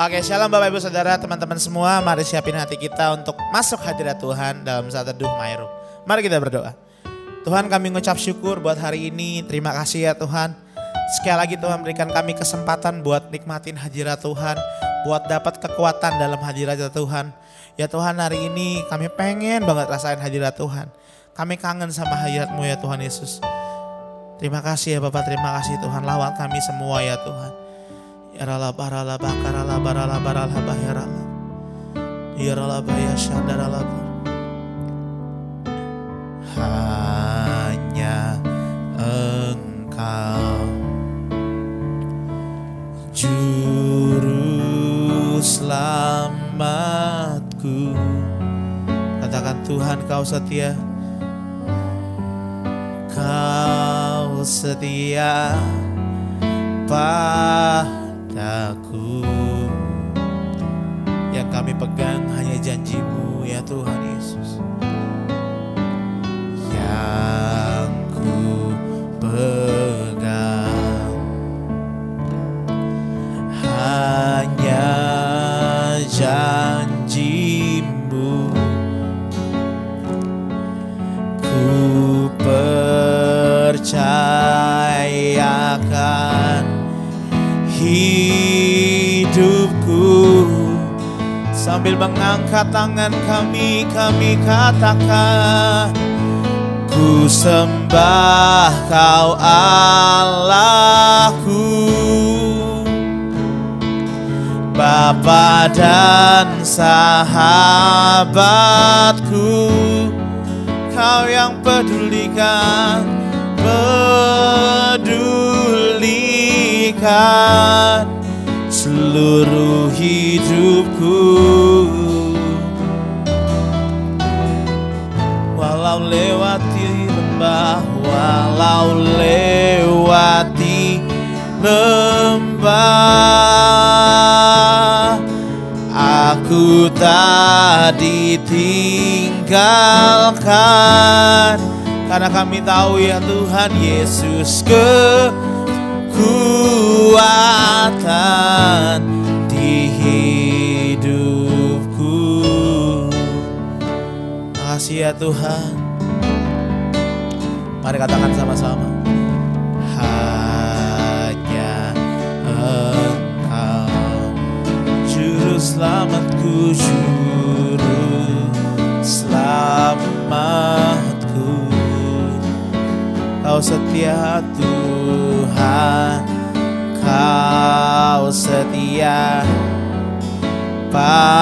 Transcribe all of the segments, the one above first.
Oke, shalom Bapak Ibu Saudara, teman-teman semua. Mari siapin hati kita untuk masuk hadirat Tuhan dalam saat teduh Mairu. Mari kita berdoa. Tuhan kami mengucap syukur buat hari ini. Terima kasih ya Tuhan. Sekali lagi Tuhan berikan kami kesempatan buat nikmatin hadirat Tuhan. Buat dapat kekuatan dalam hadirat Tuhan. Ya Tuhan hari ini kami pengen banget rasain hadirat Tuhan. Kami kangen sama hadiratmu ya Tuhan Yesus. Terima kasih ya Bapak, terima kasih Tuhan. Lawat kami semua ya Tuhan. Yarala barala bakarala barala barala bayarala. Yarala baya shandarala Hanya engkau Juru selamatku Katakan Tuhan kau setia Kau setia Pak padaku Yang kami pegang hanya janjimu ya Tuhan Yesus. Yang ku pegang Hanya janjimu Sambil mengangkat tangan kami, kami katakan Ku sembah kau Allahku. Bapa dan sahabatku Kau yang pedulikan Pedulikan seluruh hidupku. Walau lewati lembah Walau lewati lembah Aku tak ditinggalkan Karena kami tahu ya Tuhan Yesus kekuatan di hidupku. Makasih ya Tuhan. Mari katakan sama-sama. Hanya Engkau Juru selamatku Juru selamatku. Kau setia Tuhan Setia padaku.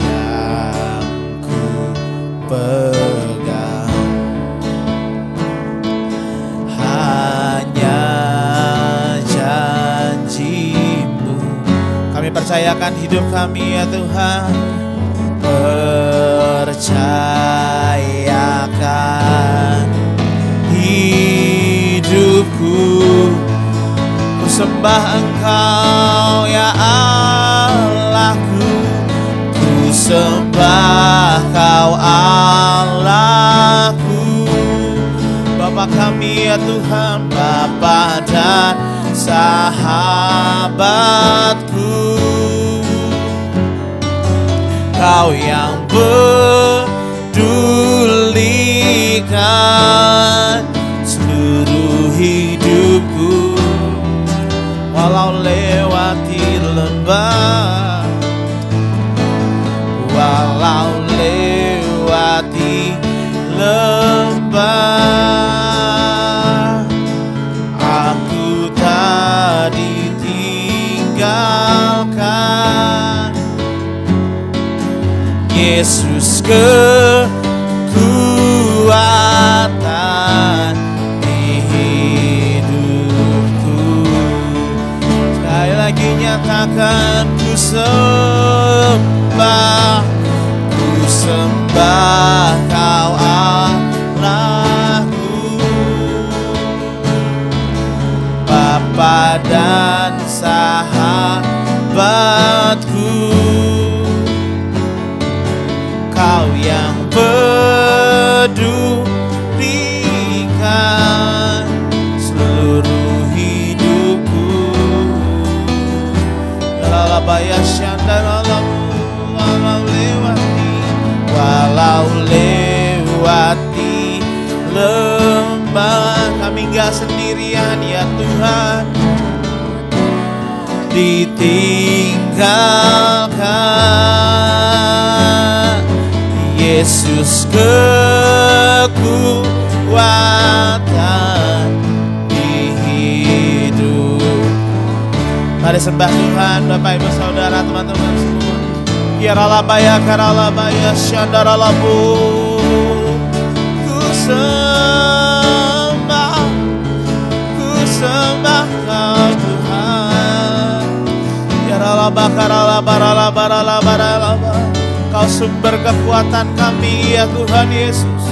Yang ku pegang. Hanya janjimu. Kami percayakan hidup kami ya Tuhan Percayakan hidupku. Ku sembah engkau ya Allahku. Ku sembah kau Allahku. Bapa kami ya Tuhan Bapa dan sahabatku. Kau yang pedulikan seluruh hidupku. Walau lewati lembah. Walau lewati lembah kekuatan di hidupku. Sekali lagi nyatakan ku sembah ditinggalkan Yesus kekuatan di hidup. Mari sembah Tuhan Bapak Ibu Saudara teman-teman semua. Kiralabaya karalabaya syandaralabu. Ku Kau sumber kekuatan kami ya Tuhan Yesus.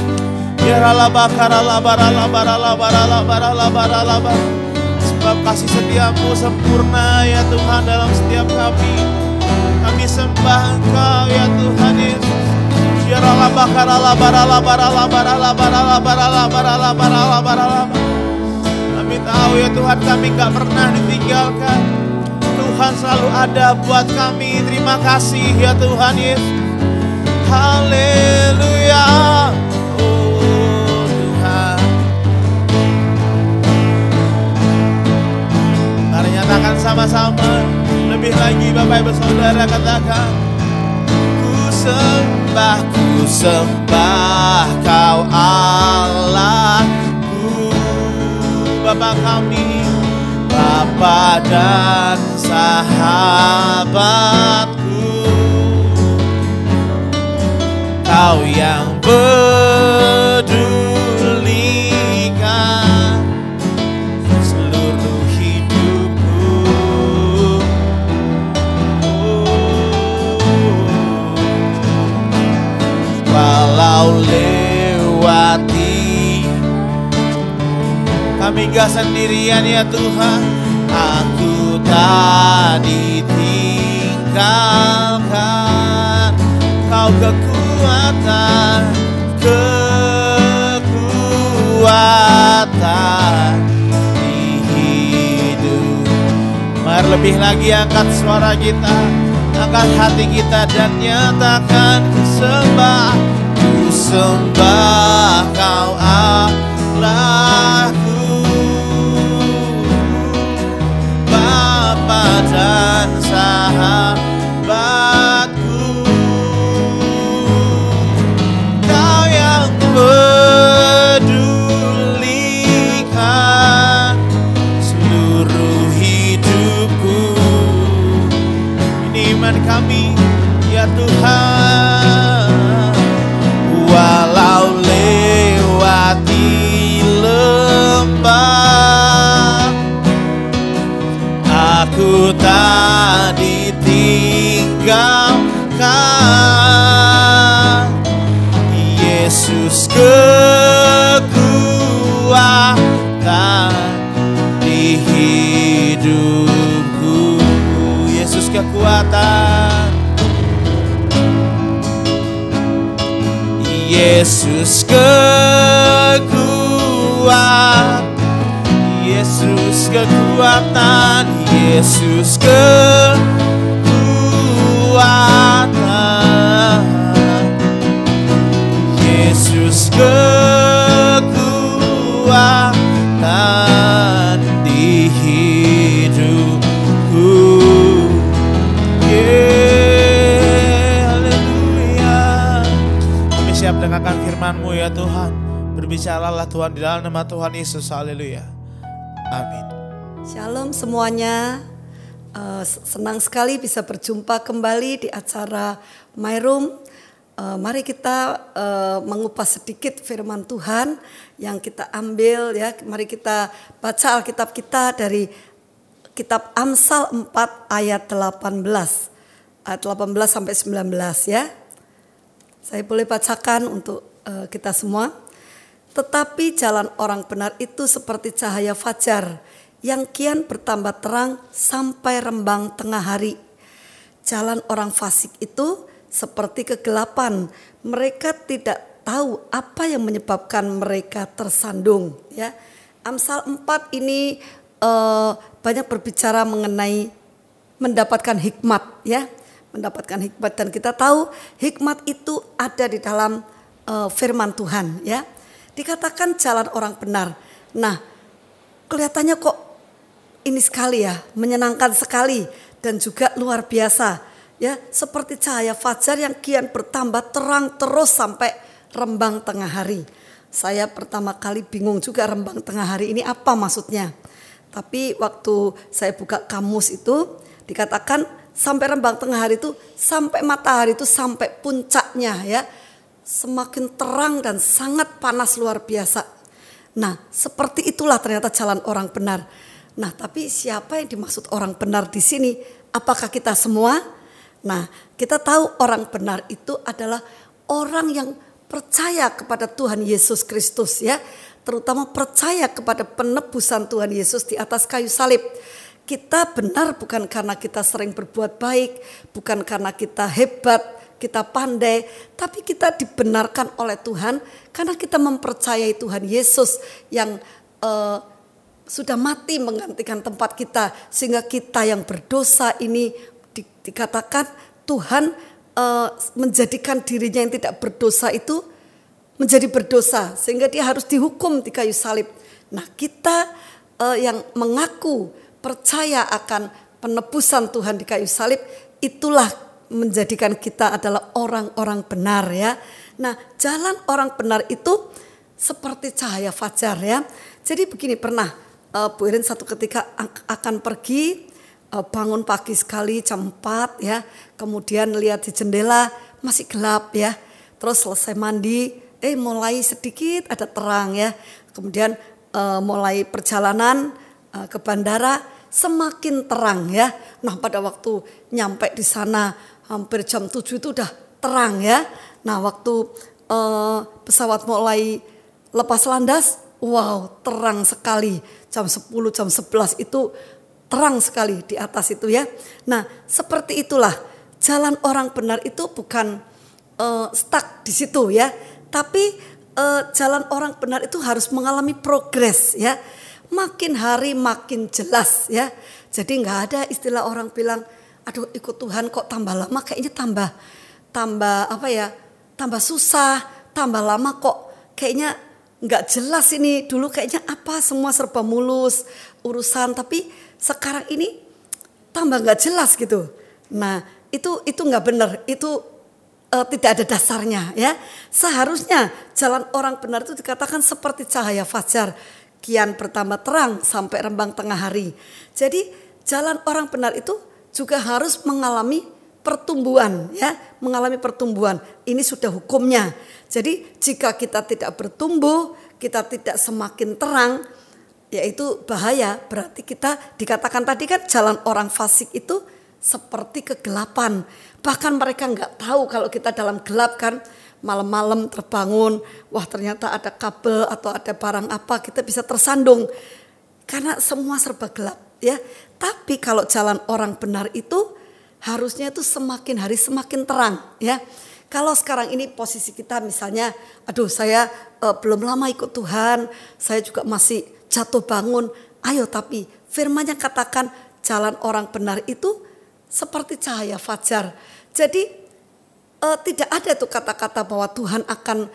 Sebab kasih setiamu sempurna ya Tuhan dalam setiap kami. Kami sembah Engkau ya Tuhan Yesus. Kami tahu ya Tuhan kami gak pernah ditinggalkan. Tuhan selalu ada buat kami. Terima kasih ya Tuhan Yesus. Haleluya. Oh Tuhan. Mari nyatakan sama-sama. Lebih lagi Bapak Ibu Saudara katakan Ku sembah, ku sembah kau Allahku Bapa kami Bapa dan sahabatku Kau yang pedulikan Kami gak sendirian ya Tuhan. Aku tak ditinggalkan Kau kekuatan Kekuatan Di hidup. Mari lebih lagi angkat suara kita Angkat hati kita dan nyatakan sembah Ku sembah kau Allahku iman kami ya Tuhan. Walau lewati lembah Aku tak ditinggalkan Yesus kekuatan Yesus kekuatan Yesus kekuatan. Yesus kekuatan firman-Mu ya Tuhan Berbicaralah Tuhan di dalam nama Tuhan Yesus Haleluya Amin Shalom semuanya. Eh, senang sekali bisa berjumpa kembali di acara My Room. Eh, mari kita eh, mengupas sedikit firman Tuhan yang kita ambil ya. Mari kita baca Alkitab kita dari kitab Amsal 4 ayat 18. Ayat 18 sampai 19 ya. Saya boleh bacakan untuk eh, kita semua. Tetapi jalan orang benar itu seperti cahaya fajar yang kian bertambah terang sampai rembang tengah hari. Jalan orang fasik itu seperti kegelapan. Mereka tidak tahu apa yang menyebabkan mereka tersandung. Ya, Amsal 4 ini eh, banyak berbicara mengenai mendapatkan hikmat, ya, mendapatkan hikmat dan kita tahu hikmat itu ada di dalam eh, firman Tuhan, ya. Dikatakan jalan orang benar. Nah, kelihatannya kok ini sekali ya, menyenangkan sekali dan juga luar biasa. Ya, seperti cahaya fajar yang kian bertambah terang terus sampai rembang tengah hari. Saya pertama kali bingung juga rembang tengah hari ini apa maksudnya. Tapi waktu saya buka kamus itu dikatakan sampai rembang tengah hari itu sampai matahari itu sampai puncaknya ya. Semakin terang dan sangat panas luar biasa. Nah, seperti itulah ternyata jalan orang benar. Nah, tapi siapa yang dimaksud orang benar di sini? Apakah kita semua? Nah, kita tahu orang benar itu adalah orang yang percaya kepada Tuhan Yesus Kristus ya, terutama percaya kepada penebusan Tuhan Yesus di atas kayu salib. Kita benar bukan karena kita sering berbuat baik, bukan karena kita hebat, kita pandai, tapi kita dibenarkan oleh Tuhan karena kita mempercayai Tuhan Yesus yang uh, sudah mati menggantikan tempat kita sehingga kita yang berdosa ini di, dikatakan Tuhan uh, menjadikan dirinya yang tidak berdosa itu menjadi berdosa sehingga dia harus dihukum di kayu salib. Nah, kita uh, yang mengaku percaya akan penebusan Tuhan di kayu salib itulah menjadikan kita adalah orang-orang benar ya. Nah, jalan orang benar itu seperti cahaya fajar ya. Jadi begini pernah uh, Bu Irin satu ketika akan pergi uh, bangun pagi sekali jam 4 ya. Kemudian lihat di jendela masih gelap ya. Terus selesai mandi, eh mulai sedikit ada terang ya. Kemudian uh, mulai perjalanan uh, ke bandara semakin terang ya. Nah, pada waktu nyampe di sana hampir jam 7 itu udah terang ya. Nah waktu uh, pesawat mulai lepas landas, wow terang sekali. Jam 10, jam 11 itu terang sekali di atas itu ya. Nah seperti itulah jalan orang benar itu bukan uh, stuck di situ ya. Tapi uh, jalan orang benar itu harus mengalami progres ya. Makin hari makin jelas ya. Jadi nggak ada istilah orang bilang aduh ikut Tuhan kok tambah lama? Kayaknya tambah tambah apa ya? Tambah susah tambah lama kok. Kayaknya nggak jelas ini. Dulu kayaknya apa? Semua serba mulus urusan. Tapi sekarang ini tambah nggak jelas gitu. Nah itu itu nggak benar. Itu uh, tidak ada dasarnya ya. Seharusnya jalan orang benar itu dikatakan seperti cahaya fajar. Kian bertambah terang sampai rembang tengah hari. Jadi jalan orang benar itu juga harus mengalami pertumbuhan ya, mengalami pertumbuhan. Ini sudah hukumnya. Jadi jika kita tidak bertumbuh, kita tidak semakin terang, yaitu bahaya. Berarti kita dikatakan tadi kan jalan orang fasik itu seperti kegelapan. Bahkan mereka nggak tahu kalau kita dalam gelap kan malam-malam terbangun, wah ternyata ada kabel atau ada barang apa kita bisa tersandung karena semua serba gelap ya. Tapi kalau jalan orang benar itu harusnya itu semakin hari semakin terang ya. Kalau sekarang ini posisi kita misalnya, aduh saya uh, belum lama ikut Tuhan, saya juga masih jatuh bangun. Ayo tapi firmannya katakan jalan orang benar itu seperti cahaya fajar. Jadi uh, tidak ada tuh kata-kata bahwa Tuhan akan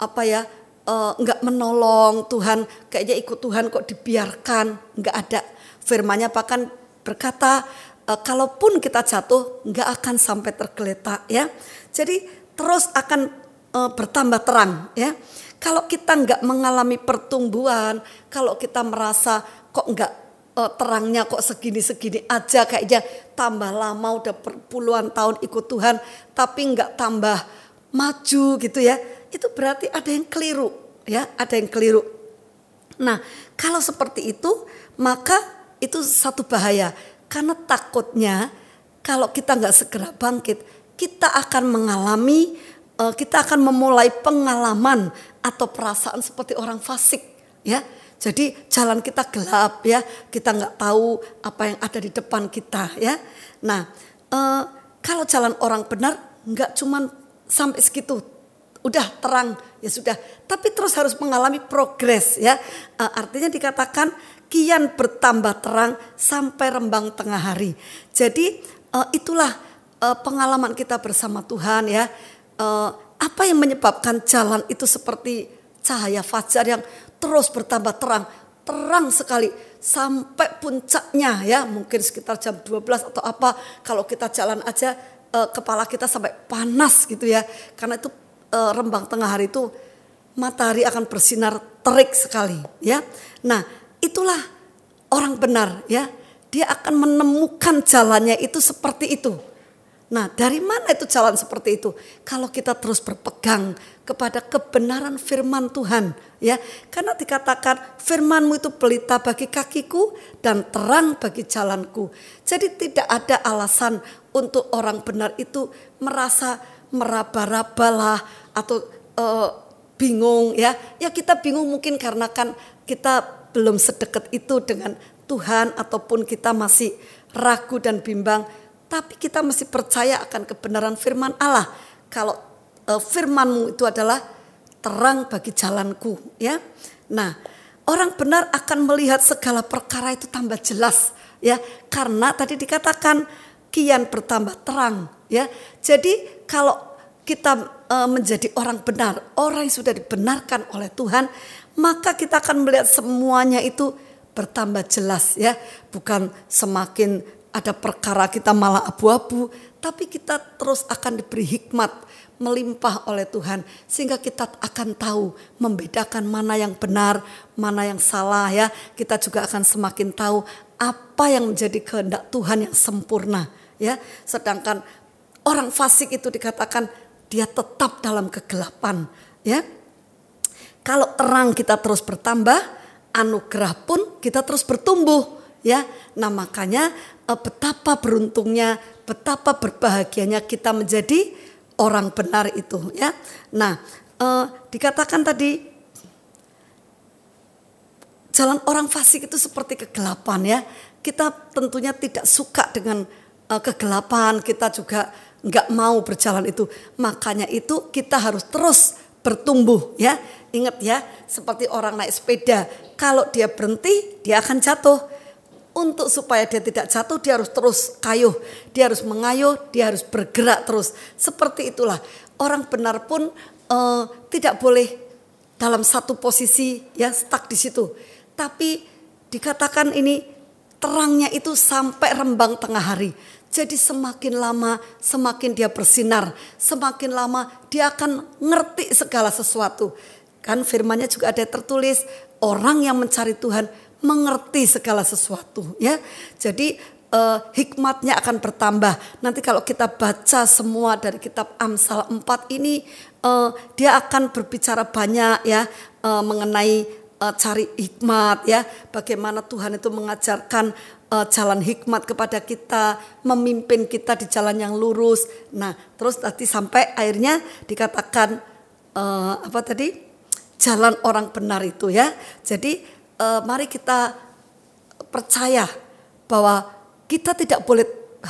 apa ya uh, nggak menolong Tuhan kayaknya ikut Tuhan kok dibiarkan nggak ada firmannya bahkan berkata e, kalaupun kita jatuh nggak akan sampai tergeletak ya. Jadi terus akan e, bertambah terang ya. Kalau kita nggak mengalami pertumbuhan, kalau kita merasa kok nggak e, terangnya kok segini-segini aja kayaknya tambah lama udah puluhan tahun ikut Tuhan tapi nggak tambah maju gitu ya. Itu berarti ada yang keliru ya, ada yang keliru. Nah, kalau seperti itu maka itu satu bahaya. Karena takutnya kalau kita nggak segera bangkit kita akan mengalami eh, kita akan memulai pengalaman atau perasaan seperti orang fasik ya. Jadi jalan kita gelap ya. Kita nggak tahu apa yang ada di depan kita ya. Nah eh, kalau jalan orang benar nggak cuman sampai segitu. Udah terang ya sudah tapi terus harus mengalami progres ya eh, artinya dikatakan kian bertambah terang sampai rembang tengah hari. Jadi uh, itulah uh, pengalaman kita bersama Tuhan ya. Apa yang menyebabkan jalan itu seperti cahaya fajar yang terus bertambah terang, terang sekali sampai puncaknya ya, mungkin sekitar jam 12 atau apa kalau kita jalan aja kepala kita sampai panas gitu ya. Karena itu uh, rembang tengah hari itu matahari akan bersinar terik sekali ya. Nah, itulah orang benar ya. Dia akan menemukan jalannya itu seperti itu. Nah, dari mana itu jalan seperti itu? Kalau kita terus berpegang kepada kebenaran firman Tuhan, ya. Karena dikatakan firmanmu itu pelita bagi kakiku dan terang bagi jalanku. Jadi tidak ada alasan untuk orang benar itu merasa meraba-rabalah atau uh, bingung ya. Ya kita bingung mungkin karena kan kita belum sedekat itu dengan Tuhan ataupun kita masih ragu dan bimbang tapi kita mesti percaya akan kebenaran firman Allah. Kalau e, firmanmu itu adalah terang bagi jalanku, ya. Nah, orang benar akan melihat segala perkara itu tambah jelas, ya. Karena tadi dikatakan kian bertambah terang, ya. Jadi kalau kita e, menjadi orang benar, orang yang sudah dibenarkan oleh Tuhan, maka kita akan melihat semuanya itu bertambah jelas ya, bukan semakin ada perkara kita malah abu-abu, tapi kita terus akan diberi hikmat melimpah oleh Tuhan sehingga kita akan tahu membedakan mana yang benar, mana yang salah ya. Kita juga akan semakin tahu apa yang menjadi kehendak Tuhan yang sempurna ya. Sedangkan orang fasik itu dikatakan dia tetap dalam kegelapan ya. Kalau terang kita terus bertambah, anugerah pun kita terus bertumbuh ya. Nah, makanya Eh, betapa beruntungnya, betapa berbahagianya kita menjadi orang benar itu ya. Nah, eh, dikatakan tadi jalan orang fasik itu seperti kegelapan ya. Kita tentunya tidak suka dengan eh, kegelapan, kita juga nggak mau berjalan itu. Makanya itu kita harus terus bertumbuh ya. Ingat ya, seperti orang naik sepeda, kalau dia berhenti dia akan jatuh untuk supaya dia tidak jatuh dia harus terus kayuh, dia harus mengayuh, dia harus bergerak terus. Seperti itulah orang benar pun uh, tidak boleh dalam satu posisi ya stuck di situ. Tapi dikatakan ini terangnya itu sampai rembang tengah hari. Jadi semakin lama semakin dia bersinar, semakin lama dia akan ngerti segala sesuatu. Kan firmannya juga ada tertulis orang yang mencari Tuhan mengerti segala sesuatu ya. Jadi uh, hikmatnya akan bertambah. Nanti kalau kita baca semua dari kitab Amsal 4 ini uh, dia akan berbicara banyak ya uh, mengenai uh, cari hikmat ya. Bagaimana Tuhan itu mengajarkan uh, jalan hikmat kepada kita, memimpin kita di jalan yang lurus. Nah, terus nanti sampai akhirnya dikatakan uh, apa tadi? Jalan orang benar itu ya. Jadi uh, mari kita percaya bahwa kita tidak boleh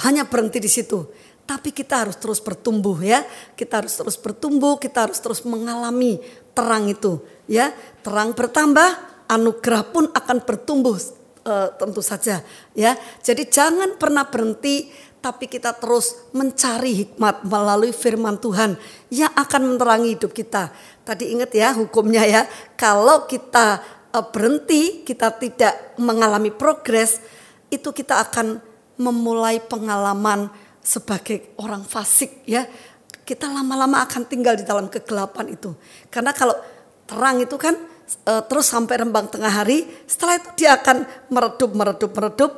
hanya berhenti di situ, tapi kita harus terus bertumbuh ya. Kita harus terus bertumbuh, kita harus terus mengalami terang itu ya. Terang bertambah, anugerah pun akan bertumbuh uh, tentu saja ya. Jadi jangan pernah berhenti tapi kita terus mencari hikmat melalui firman Tuhan yang akan menerangi hidup kita. Tadi ingat ya hukumnya ya, kalau kita uh, berhenti, kita tidak mengalami progres, itu kita akan memulai pengalaman sebagai orang fasik ya. Kita lama-lama akan tinggal di dalam kegelapan itu. Karena kalau terang itu kan uh, terus sampai rembang tengah hari, setelah itu dia akan meredup, meredup, meredup,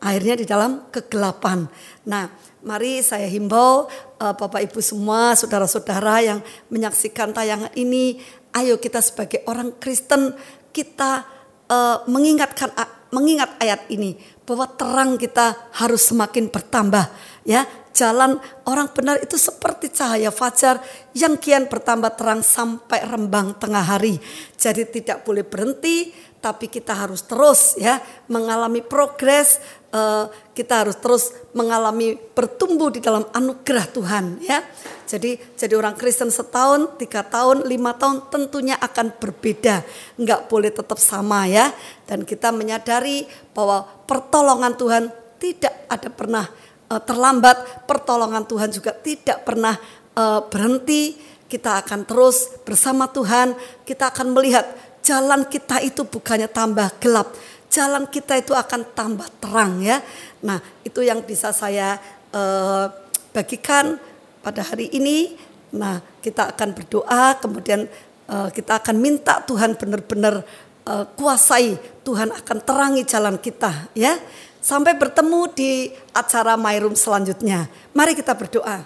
akhirnya di dalam kegelapan. Nah, mari saya himbau uh, Bapak Ibu semua, saudara-saudara yang menyaksikan tayangan ini, ayo kita sebagai orang Kristen kita uh, mengingatkan mengingat ayat ini bahwa terang kita harus semakin bertambah ya jalan orang benar itu seperti cahaya fajar yang kian bertambah terang sampai rembang tengah hari jadi tidak boleh berhenti tapi kita harus terus ya mengalami progres uh, kita harus terus mengalami bertumbuh di dalam anugerah Tuhan ya jadi jadi orang Kristen setahun, tiga tahun, lima tahun tentunya akan berbeda. Enggak boleh tetap sama ya. Dan kita menyadari bahwa pertolongan Tuhan tidak ada pernah uh, terlambat. Pertolongan Tuhan juga tidak pernah uh, berhenti. kita akan terus bersama Tuhan, kita akan melihat jalan kita itu bukannya tambah gelap, jalan kita itu akan tambah terang ya. Nah, itu yang bisa saya uh, bagikan pada hari ini. Nah, kita akan berdoa, kemudian uh, kita akan minta Tuhan benar-benar uh, kuasai, Tuhan akan terangi jalan kita ya. Sampai bertemu di acara My Room selanjutnya. Mari kita berdoa.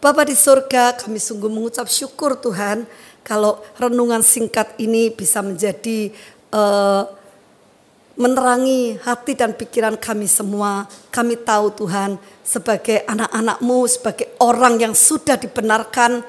Bapak di surga, kami sungguh mengucap syukur Tuhan kalau renungan singkat ini bisa menjadi uh, menerangi hati dan pikiran kami semua. Kami tahu Tuhan sebagai anak-anakmu, sebagai orang yang sudah dibenarkan,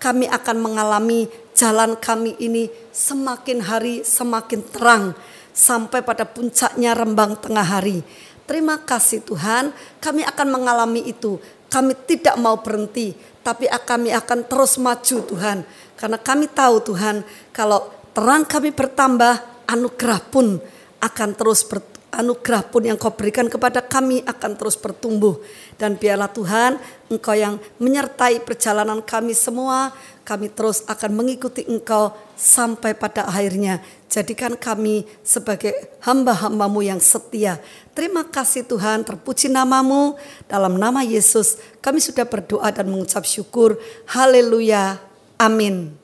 kami akan mengalami jalan kami ini semakin hari semakin terang sampai pada puncaknya rembang tengah hari. Terima kasih Tuhan, kami akan mengalami itu. Kami tidak mau berhenti, tapi kami akan terus maju Tuhan. Karena kami tahu Tuhan, kalau terang kami bertambah, anugerah pun akan terus ber, anugerah pun yang kau berikan kepada kami akan terus bertumbuh. Dan biarlah Tuhan engkau yang menyertai perjalanan kami semua. Kami terus akan mengikuti engkau sampai pada akhirnya. Jadikan kami sebagai hamba-hambamu yang setia. Terima kasih Tuhan terpuji namamu. Dalam nama Yesus kami sudah berdoa dan mengucap syukur. Haleluya. Amin.